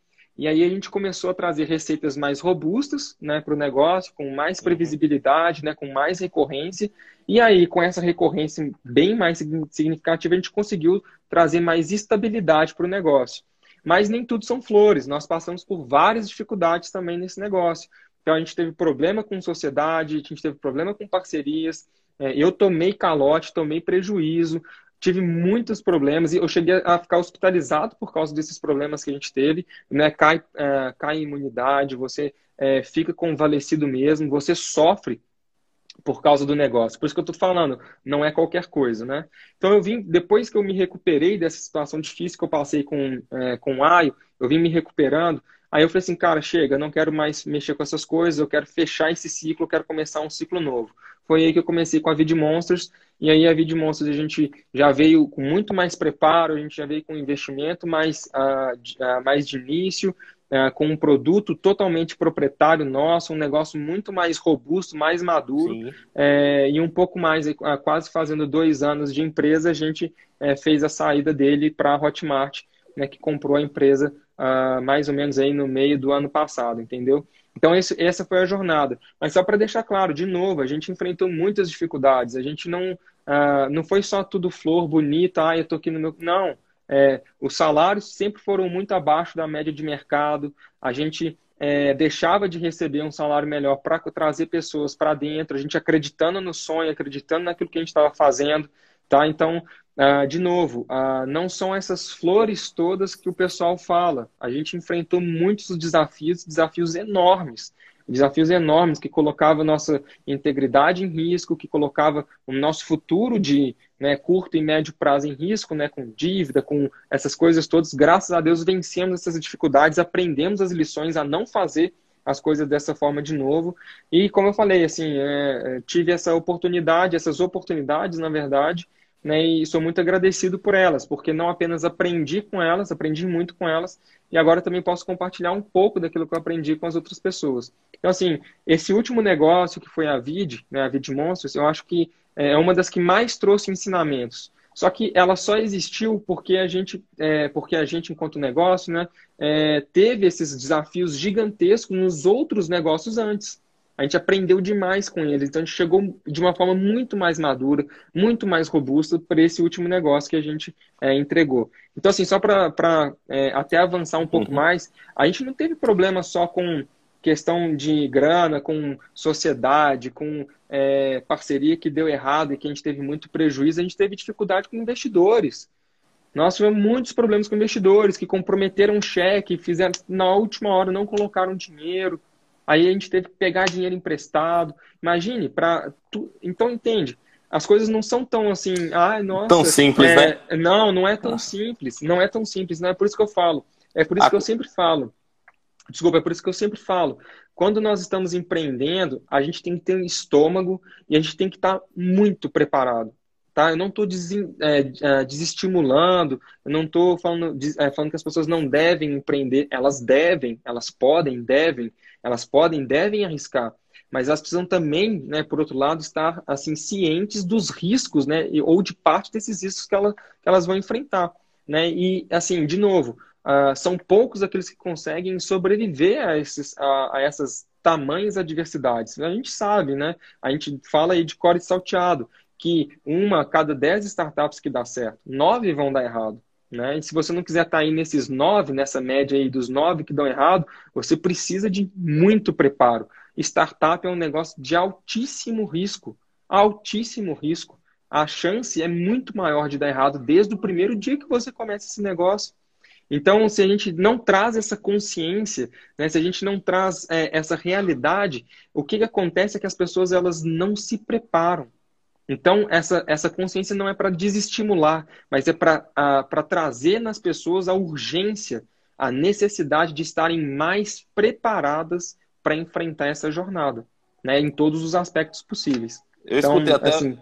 E aí a gente começou a trazer receitas mais robustas né, para o negócio, com mais uhum. previsibilidade, né, com mais recorrência. E aí, com essa recorrência bem mais significativa, a gente conseguiu trazer mais estabilidade para o negócio. Mas nem tudo são flores. Nós passamos por várias dificuldades também nesse negócio. Então, a gente teve problema com sociedade, a gente teve problema com parcerias. É, eu tomei calote, tomei prejuízo tive muitos problemas e eu cheguei a ficar hospitalizado por causa desses problemas que a gente teve, né? Cai, é, cai a imunidade, você é, fica convalescido mesmo, você sofre por causa do negócio. Por isso que eu estou falando, não é qualquer coisa, né? Então eu vim, depois que eu me recuperei dessa situação difícil que eu passei com, é, com o Aio, eu vim me recuperando, aí eu falei assim, cara, chega, não quero mais mexer com essas coisas, eu quero fechar esse ciclo, eu quero começar um ciclo novo. Foi aí que eu comecei com a Vid Monsters, e aí a Vid Monsters a gente já veio com muito mais preparo, a gente já veio com investimento mais, uh, uh, mais de início, uh, com um produto totalmente proprietário nosso, um negócio muito mais robusto, mais maduro, é, e um pouco mais, quase fazendo dois anos de empresa, a gente é, fez a saída dele para a Hotmart, né, que comprou a empresa mais ou menos aí no meio do ano passado, entendeu? Então, esse, essa foi a jornada. Mas só para deixar claro, de novo, a gente enfrentou muitas dificuldades. A gente não, uh, não foi só tudo flor, bonita, ah, eu estou aqui no meu. Não. É, os salários sempre foram muito abaixo da média de mercado. A gente é, deixava de receber um salário melhor para trazer pessoas para dentro, a gente acreditando no sonho, acreditando naquilo que a gente estava fazendo. Tá? Então, uh, de novo, uh, não são essas flores todas que o pessoal fala. A gente enfrentou muitos desafios, desafios enormes. Desafios enormes que colocavam nossa integridade em risco, que colocava o nosso futuro de né, curto e médio prazo em risco, né, com dívida, com essas coisas todas. Graças a Deus vencemos essas dificuldades, aprendemos as lições a não fazer as coisas dessa forma de novo. E como eu falei, assim, é, tive essa oportunidade, essas oportunidades, na verdade, né, e sou muito agradecido por elas, porque não apenas aprendi com elas, aprendi muito com elas, e agora também posso compartilhar um pouco daquilo que eu aprendi com as outras pessoas. Então, assim, esse último negócio que foi a Vid, né, a Vid Monsters, eu acho que é uma das que mais trouxe ensinamentos. Só que ela só existiu porque a gente, é, porque a gente enquanto negócio, né, é, teve esses desafios gigantescos nos outros negócios antes a gente aprendeu demais com eles. Então a gente chegou de uma forma muito mais madura, muito mais robusta para esse último negócio que a gente é, entregou. Então, assim, só para é, até avançar um pouco uhum. mais, a gente não teve problema só com questão de grana, com sociedade, com é, parceria que deu errado e que a gente teve muito prejuízo, a gente teve dificuldade com investidores. Nós tivemos muitos problemas com investidores que comprometeram um cheque, fizeram na última hora não colocaram dinheiro. Aí a gente teve que pegar dinheiro emprestado. Imagine, para tu... então entende. As coisas não são tão assim, ah, nossa. Tão simples, é... né? Não, não é tão ah. simples. Não é tão simples. Não é por isso que eu falo. É por isso a... que eu sempre falo. Desculpa, é por isso que eu sempre falo. Quando nós estamos empreendendo, a gente tem que ter um estômago e a gente tem que estar muito preparado. Tá? Eu não estou é, é, desestimulando, eu não estou falando, é, falando que as pessoas não devem empreender, elas devem, elas podem, devem, Elas podem, devem arriscar, mas elas precisam também, né, por outro lado, estar assim cientes dos riscos, né, ou de parte desses riscos que, ela, que elas vão enfrentar, né? E assim, de novo, uh, são poucos aqueles que conseguem sobreviver a, esses, a, a essas tamanhas adversidades. A gente sabe, né? A gente fala aí de core salteado, que uma a cada dez startups que dá certo, nove vão dar errado. Né? E se você não quiser estar aí nesses nove, nessa média aí dos nove que dão errado, você precisa de muito preparo. Startup é um negócio de altíssimo risco. Altíssimo risco. A chance é muito maior de dar errado desde o primeiro dia que você começa esse negócio. Então, se a gente não traz essa consciência, né, se a gente não traz é, essa realidade, o que, que acontece é que as pessoas elas não se preparam. Então, essa, essa consciência não é para desestimular, mas é para trazer nas pessoas a urgência, a necessidade de estarem mais preparadas para enfrentar essa jornada, né, em todos os aspectos possíveis. Eu então, escutei até. Assim,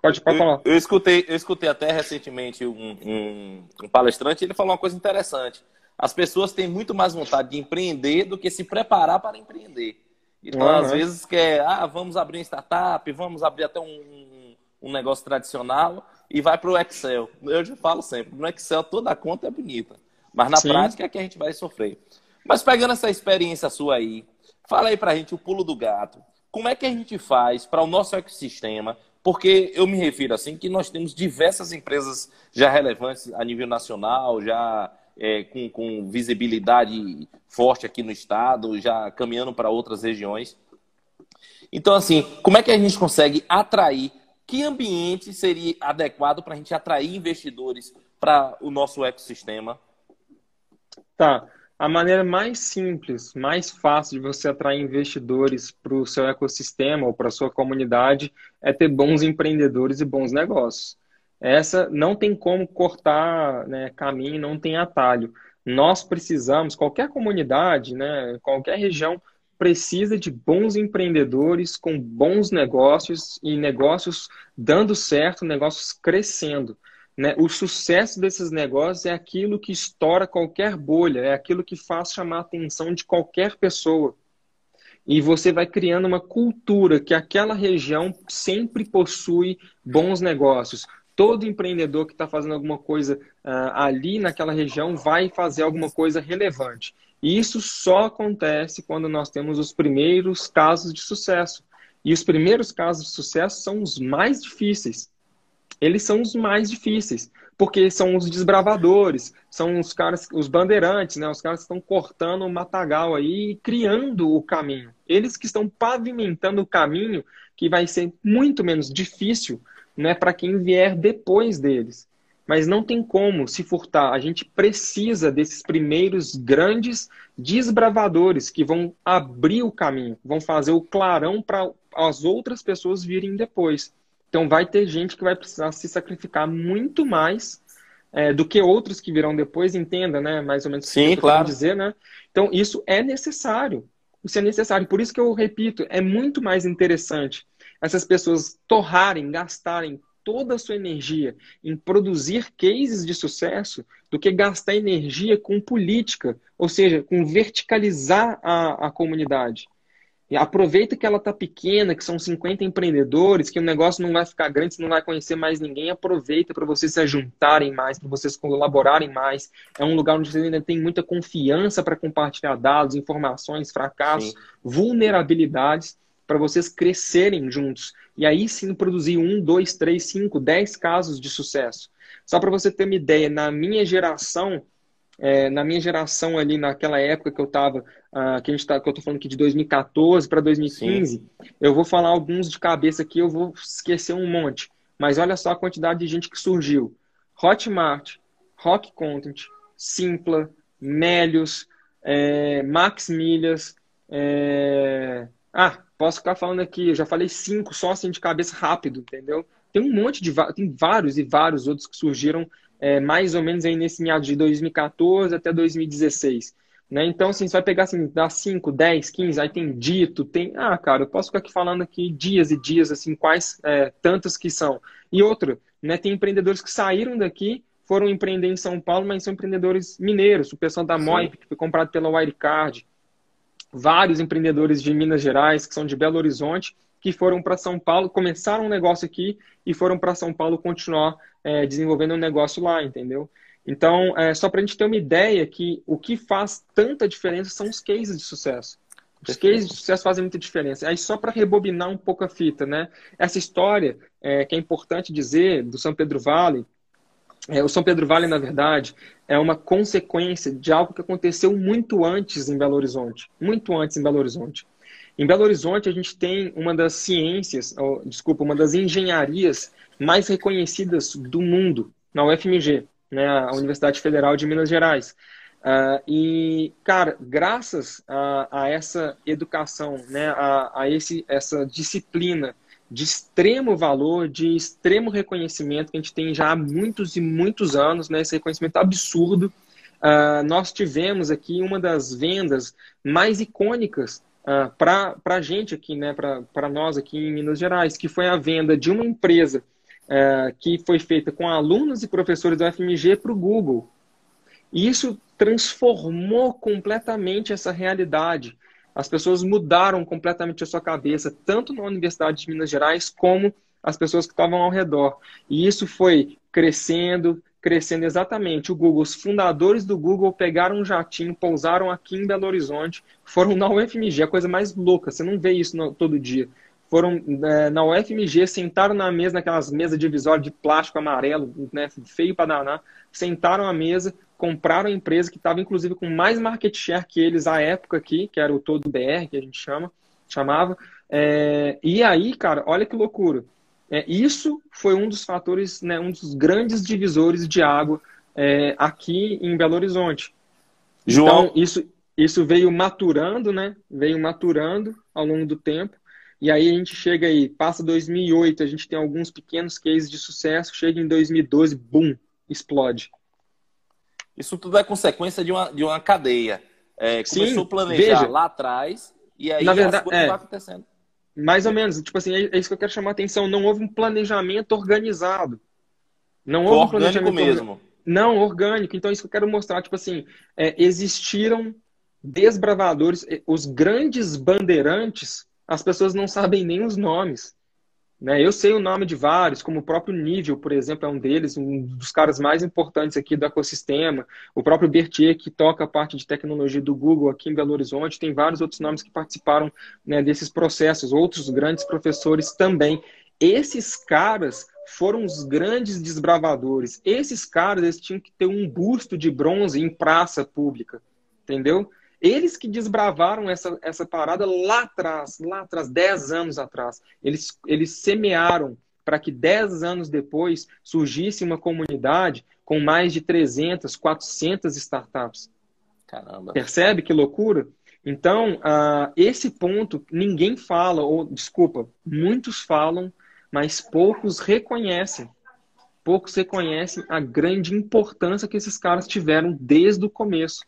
pode, pode falar. Eu, eu, escutei, eu escutei até recentemente um, um, um palestrante ele falou uma coisa interessante. As pessoas têm muito mais vontade de empreender do que se preparar para empreender. Então, uhum. às vezes, quer, ah, vamos abrir uma startup, vamos abrir até um, um negócio tradicional e vai para o Excel. Eu já falo sempre, no Excel toda a conta é bonita, mas na Sim. prática é que a gente vai sofrer. Mas pegando essa experiência sua aí, fala aí para a gente o pulo do gato. Como é que a gente faz para o nosso ecossistema? Porque eu me refiro assim que nós temos diversas empresas já relevantes a nível nacional, já é, com, com visibilidade forte aqui no estado, já caminhando para outras regiões. Então, assim, como é que a gente consegue atrair? Que ambiente seria adequado para a gente atrair investidores para o nosso ecossistema? Tá. A maneira mais simples, mais fácil de você atrair investidores para o seu ecossistema ou para a sua comunidade é ter bons empreendedores e bons negócios. Essa não tem como cortar né, caminho, não tem atalho. Nós precisamos, qualquer comunidade, né, qualquer região, precisa de bons empreendedores com bons negócios e negócios dando certo, negócios crescendo. Né? O sucesso desses negócios é aquilo que estoura qualquer bolha, é aquilo que faz chamar a atenção de qualquer pessoa. E você vai criando uma cultura que aquela região sempre possui bons negócios todo empreendedor que está fazendo alguma coisa uh, ali naquela região vai fazer alguma coisa relevante. E isso só acontece quando nós temos os primeiros casos de sucesso. E os primeiros casos de sucesso são os mais difíceis. Eles são os mais difíceis, porque são os desbravadores, são os caras, os bandeirantes, né? Os caras que estão cortando o matagal aí e criando o caminho. Eles que estão pavimentando o caminho que vai ser muito menos difícil não é para quem vier depois deles. Mas não tem como se furtar. A gente precisa desses primeiros grandes desbravadores que vão abrir o caminho, vão fazer o clarão para as outras pessoas virem depois. Então vai ter gente que vai precisar se sacrificar muito mais é, do que outros que virão depois, entenda, né? Mais ou menos Sim, o que eu claro. dizer, né? Então isso é necessário. Isso é necessário. Por isso que eu repito, é muito mais interessante essas pessoas torrarem, gastarem toda a sua energia em produzir cases de sucesso do que gastar energia com política, ou seja, com verticalizar a, a comunidade. E aproveita que ela está pequena, que são 50 empreendedores, que o negócio não vai ficar grande, você não vai conhecer mais ninguém. Aproveita para vocês se juntarem mais, para vocês colaborarem mais. É um lugar onde você ainda tem muita confiança para compartilhar dados, informações, fracassos, Sim. vulnerabilidades para vocês crescerem juntos. E aí sim produzir um, dois, três, cinco, dez casos de sucesso. Só para você ter uma ideia, na minha geração, é, na minha geração ali, naquela época que eu estava, uh, que, a gente tá, que eu estou falando aqui de 2014 para 2015, sim. eu vou falar alguns de cabeça aqui, eu vou esquecer um monte. Mas olha só a quantidade de gente que surgiu. Hotmart, Rock Content, Simpla, Melios, é, Max Milhas, é... ah, Posso ficar falando aqui, eu já falei cinco só assim de cabeça rápido, entendeu? Tem um monte de tem vários e vários outros que surgiram é, mais ou menos aí nesse meado de 2014 até 2016. Né? Então, assim, você vai pegar assim, dá 5, 10, 15, aí tem dito, tem. Ah, cara, eu posso ficar aqui falando aqui dias e dias, assim, quais é, tantas que são. E outra, né, tem empreendedores que saíram daqui, foram empreender em São Paulo, mas são empreendedores mineiros, o pessoal da Moip, que foi comprado pela Wirecard, vários empreendedores de Minas Gerais, que são de Belo Horizonte, que foram para São Paulo, começaram um negócio aqui e foram para São Paulo continuar é, desenvolvendo um negócio lá, entendeu? Então, é, só para a gente ter uma ideia que o que faz tanta diferença são os cases de sucesso. Os cases de sucesso fazem muita diferença. Aí, só para rebobinar um pouco a fita, né? Essa história, é, que é importante dizer, do São Pedro Vale, é, o São Pedro Vale, na verdade, é uma consequência de algo que aconteceu muito antes em Belo Horizonte. Muito antes em Belo Horizonte. Em Belo Horizonte, a gente tem uma das ciências, ou, desculpa, uma das engenharias mais reconhecidas do mundo, na UFMG, né, a Universidade Federal de Minas Gerais. Uh, e, cara, graças a, a essa educação, né, a, a, esse, essa disciplina de extremo valor, de extremo reconhecimento que a gente tem já há muitos e muitos anos, né, esse reconhecimento absurdo, uh, nós tivemos aqui uma das vendas mais icônicas uh, para a gente aqui, né, para nós aqui em Minas Gerais, que foi a venda de uma empresa uh, que foi feita com alunos e professores do FMG para o Google. E isso transformou completamente essa realidade. As pessoas mudaram completamente a sua cabeça, tanto na Universidade de Minas Gerais como as pessoas que estavam ao redor. E isso foi crescendo, crescendo exatamente. O Google, os fundadores do Google pegaram um jatinho, pousaram aqui em Belo Horizonte, foram na UFMG, a coisa mais louca, você não vê isso no, todo dia. Foram é, na UFMG, sentaram na mesa, naquelas mesas divisórias de plástico amarelo, né, feio para danar, sentaram à mesa, compraram a empresa que estava inclusive com mais market share que eles à época aqui, que era o Todo BR, que a gente chama, chamava. É, e aí, cara, olha que loucura. É, isso foi um dos fatores, né, um dos grandes divisores de água é, aqui em Belo Horizonte. João... Então, isso, isso veio maturando, né? Veio maturando ao longo do tempo. E aí a gente chega aí, passa 2008, a gente tem alguns pequenos cases de sucesso, chega em 2012, boom, explode. Isso tudo é consequência de uma, de uma cadeia. É, começou a planejar veja, lá atrás e aí na verdade, as coisas é, acontecendo. Mais ou menos. Tipo assim, é, é isso que eu quero chamar a atenção. Não houve um planejamento organizado. Não houve um planejamento mesmo. Não, orgânico. Então, é isso que eu quero mostrar. Tipo assim, é, existiram desbravadores, os grandes bandeirantes, as pessoas não sabem nem os nomes. Né? Eu sei o nome de vários, como o próprio Nível, por exemplo, é um deles, um dos caras mais importantes aqui do ecossistema. O próprio Bertier, que toca a parte de tecnologia do Google aqui em Belo Horizonte. Tem vários outros nomes que participaram né, desses processos, outros grandes professores também. Esses caras foram os grandes desbravadores. Esses caras eles tinham que ter um busto de bronze em praça pública, entendeu? Eles que desbravaram essa, essa parada lá atrás, lá atrás, 10 anos atrás. Eles, eles semearam para que 10 anos depois surgisse uma comunidade com mais de 300, 400 startups. Caramba. Percebe que loucura? Então, uh, esse ponto ninguém fala, ou desculpa, muitos falam, mas poucos reconhecem. Poucos reconhecem a grande importância que esses caras tiveram desde o começo.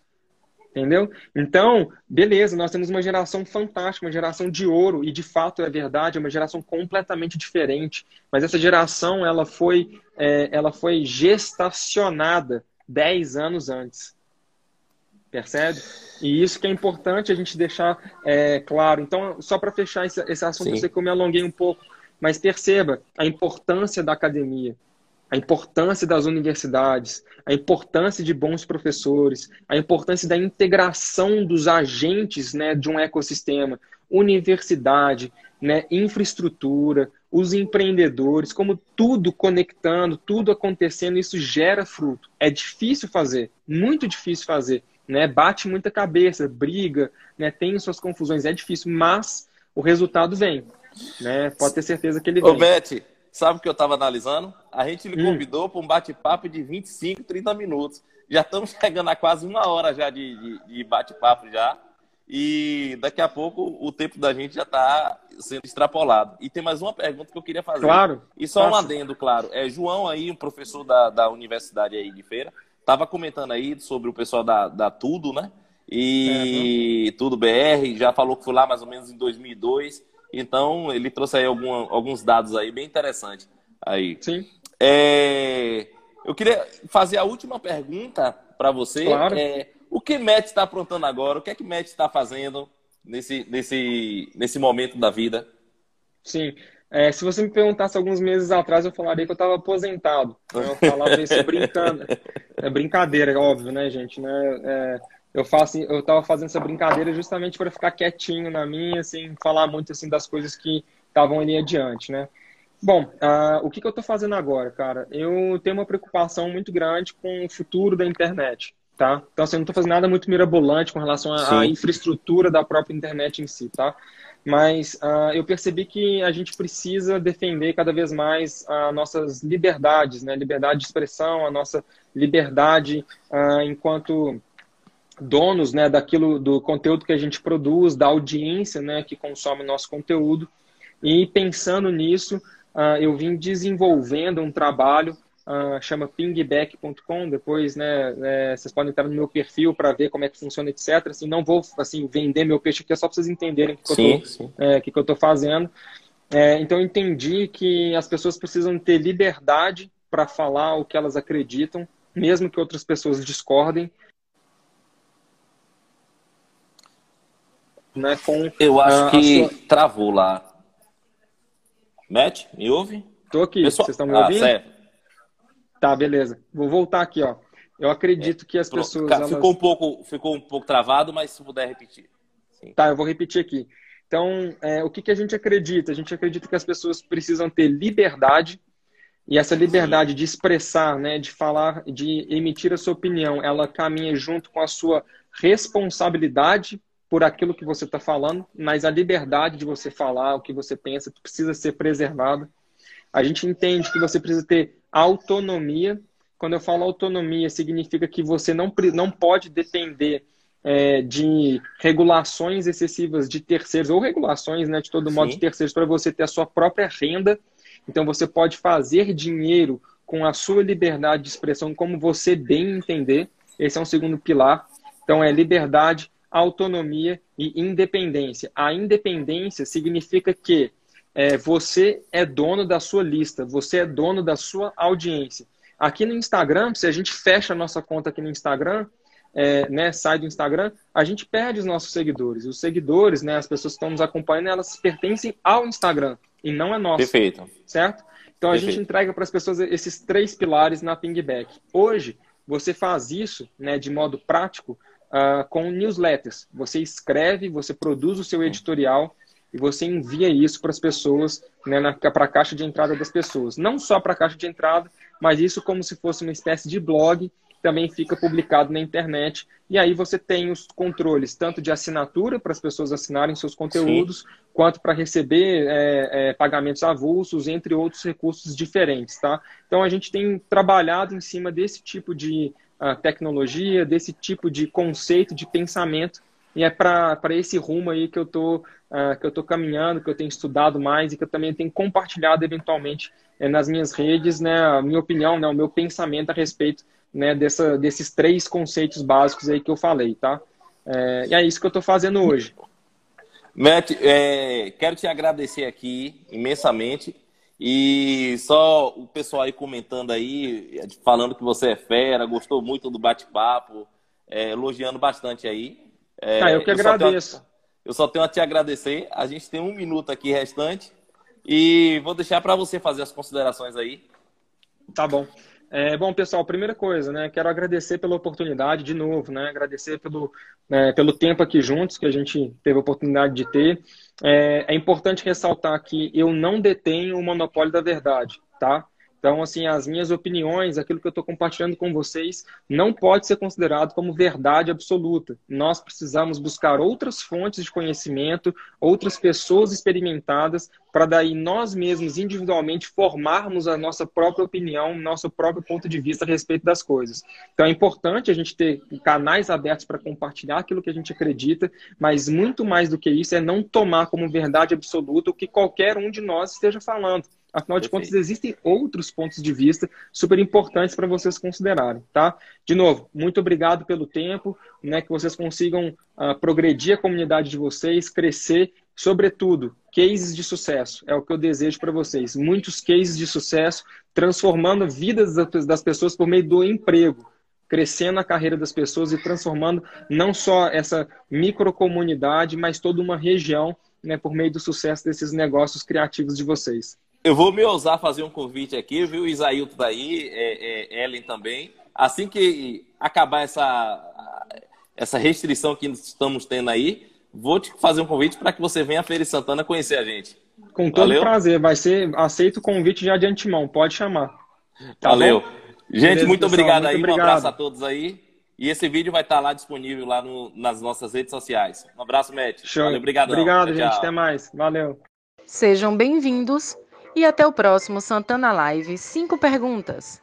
Entendeu? Então, beleza, nós temos uma geração fantástica, uma geração de ouro, e de fato é verdade, é uma geração completamente diferente. Mas essa geração ela foi, é, ela foi gestacionada 10 anos antes. Percebe? E isso que é importante a gente deixar é, claro. Então, só para fechar esse, esse assunto, Sim. eu sei que eu me alonguei um pouco, mas perceba a importância da academia a importância das universidades, a importância de bons professores, a importância da integração dos agentes né, de um ecossistema, universidade, né, infraestrutura, os empreendedores, como tudo conectando, tudo acontecendo, isso gera fruto. É difícil fazer, muito difícil fazer. Né? Bate muita cabeça, briga, né? tem suas confusões, é difícil, mas o resultado vem. Né? Pode ter certeza que ele vem. Ô, Beth, Sabe o que eu estava analisando? A gente lhe hum. convidou hum. para um bate-papo de 25, 30 minutos. Já estamos chegando a quase uma hora já de, de, de bate-papo já. E daqui a pouco o tempo da gente já está sendo extrapolado. E tem mais uma pergunta que eu queria fazer. Claro. E só um adendo, claro. É João aí, um professor da, da universidade aí de feira, estava comentando aí sobre o pessoal da, da Tudo, né? E uhum. Tudo BR, já falou que foi lá mais ou menos em 2002. Então, ele trouxe aí alguma, alguns dados aí bem interessantes. Aí. Sim. É, eu queria fazer a última pergunta para você. Claro. É, o que Matt está aprontando agora? O que é que Matt está fazendo? nesse, nesse, nesse momento da vida? Sim. É, se você me perguntasse alguns meses atrás, eu falaria que eu estava aposentado. Eu falava isso brincando. É brincadeira, óbvio, né, gente? Né? É, eu faço, eu estava fazendo essa brincadeira justamente para ficar quietinho na minha, assim, falar muito assim das coisas que estavam ali adiante, né? Bom, uh, o que, que eu estou fazendo agora, cara? Eu tenho uma preocupação muito grande com o futuro da internet, tá? Então, assim, eu não estou fazendo nada muito mirabolante com relação à infraestrutura da própria internet em si, tá? mas uh, eu percebi que a gente precisa defender cada vez mais as nossas liberdades, né? Liberdade de expressão, a nossa liberdade uh, enquanto donos, né? Daquilo do conteúdo que a gente produz, da audiência, né? Que consome o nosso conteúdo. E pensando nisso, uh, eu vim desenvolvendo um trabalho uh, chama pingback.com. Depois, né, é, vocês podem entrar no meu perfil para ver como é que funciona, etc. Assim, não vou assim vender meu peixe aqui, é só para vocês entenderem o que, sim, eu estou é, que, que eu estou fazendo. É, então, eu entendi que as pessoas precisam ter liberdade para falar o que elas acreditam, mesmo que outras pessoas discordem. Né, com, eu acho uh, que sua... travou lá. Matt, me ouve? Estou aqui, Pessoal... vocês estão me ah, ouvindo? Certo. Tá, beleza. Vou voltar aqui, ó. Eu acredito é, que as pronto. pessoas. Cara, elas... ficou, um pouco, ficou um pouco travado, mas se puder repetir. Sim. Tá, eu vou repetir aqui. Então, é, o que, que a gente acredita? A gente acredita que as pessoas precisam ter liberdade, e essa liberdade Sim. de expressar, né, de falar, de emitir a sua opinião, ela caminha junto com a sua responsabilidade por aquilo que você está falando, mas a liberdade de você falar o que você pensa precisa ser preservada. A gente entende que você precisa ter autonomia. Quando eu falo autonomia, significa que você não, não pode depender é, de regulações excessivas de terceiros, ou regulações, né, de todo modo, Sim. de terceiros, para você ter a sua própria renda. Então, você pode fazer dinheiro com a sua liberdade de expressão, como você bem entender. Esse é um segundo pilar. Então, é liberdade, autonomia e independência. A independência significa que é, você é dono da sua lista, você é dono da sua audiência. Aqui no Instagram, se a gente fecha a nossa conta aqui no Instagram, é, né, sai do Instagram, a gente perde os nossos seguidores. Os seguidores, né, as pessoas que estão nos acompanhando, elas pertencem ao Instagram e não a nós. Perfeito. Certo? Então a Perfeito. gente entrega para as pessoas esses três pilares na Pingback. Hoje, você faz isso né, de modo prático uh, com newsletters. Você escreve, você produz o seu editorial e você envia isso para as pessoas, né, para a caixa de entrada das pessoas. Não só para a caixa de entrada, mas isso como se fosse uma espécie de blog, também fica publicado na internet. E aí você tem os controles, tanto de assinatura, para as pessoas assinarem seus conteúdos, Sim. quanto para receber é, é, pagamentos avulsos, entre outros recursos diferentes. Tá? Então a gente tem trabalhado em cima desse tipo de uh, tecnologia, desse tipo de conceito, de pensamento, e é para esse rumo aí que eu tô uh, que eu tô caminhando, que eu tenho estudado mais e que eu também tenho compartilhado eventualmente é, nas minhas redes, né, a minha opinião, né, o meu pensamento a respeito, né, dessa, desses três conceitos básicos aí que eu falei, tá? É, e é isso que eu estou fazendo hoje. Matt, é, quero te agradecer aqui imensamente e só o pessoal aí comentando aí, falando que você é fera, gostou muito do bate-papo, é, elogiando bastante aí. É, ah, eu que eu agradeço. Só tenho, eu só tenho a te agradecer. A gente tem um minuto aqui restante e vou deixar para você fazer as considerações aí. Tá bom. É, bom, pessoal, primeira coisa, né? Quero agradecer pela oportunidade de novo, né? Agradecer pelo, né, pelo tempo aqui juntos que a gente teve a oportunidade de ter. É, é importante ressaltar que eu não detenho o monopólio da verdade, tá? Então, assim, as minhas opiniões, aquilo que eu estou compartilhando com vocês, não pode ser considerado como verdade absoluta. Nós precisamos buscar outras fontes de conhecimento, outras pessoas experimentadas, para daí nós mesmos, individualmente, formarmos a nossa própria opinião, nosso próprio ponto de vista a respeito das coisas. Então, é importante a gente ter canais abertos para compartilhar aquilo que a gente acredita, mas muito mais do que isso é não tomar como verdade absoluta o que qualquer um de nós esteja falando. Afinal de Perfeito. contas, existem outros pontos de vista super importantes para vocês considerarem, tá? De novo, muito obrigado pelo tempo, né? Que vocês consigam uh, progredir a comunidade de vocês, crescer, sobretudo, cases de sucesso. É o que eu desejo para vocês. Muitos cases de sucesso, transformando vidas das pessoas por meio do emprego. crescendo a carreira das pessoas e transformando não só essa microcomunidade, mas toda uma região né, por meio do sucesso desses negócios criativos de vocês. Eu vou me ousar fazer um convite aqui, viu? Isaílton tá aí, é, é, Ellen também. Assim que acabar essa, essa restrição que estamos tendo aí, vou te fazer um convite para que você venha à Feira de Santana conhecer a gente. Com todo Valeu? prazer, vai ser aceito o convite já de antemão, pode chamar. Tá Valeu. Bom? Gente, Beleza, muito pessoal, obrigado muito aí, obrigado. um abraço a todos aí. E esse vídeo vai estar lá disponível lá no, nas nossas redes sociais. Um abraço, Matt. Show. Valeu, obrigado. Obrigado, tchau, gente. Tchau. Até mais. Valeu. Sejam bem-vindos e até o próximo Santana Live 5 perguntas.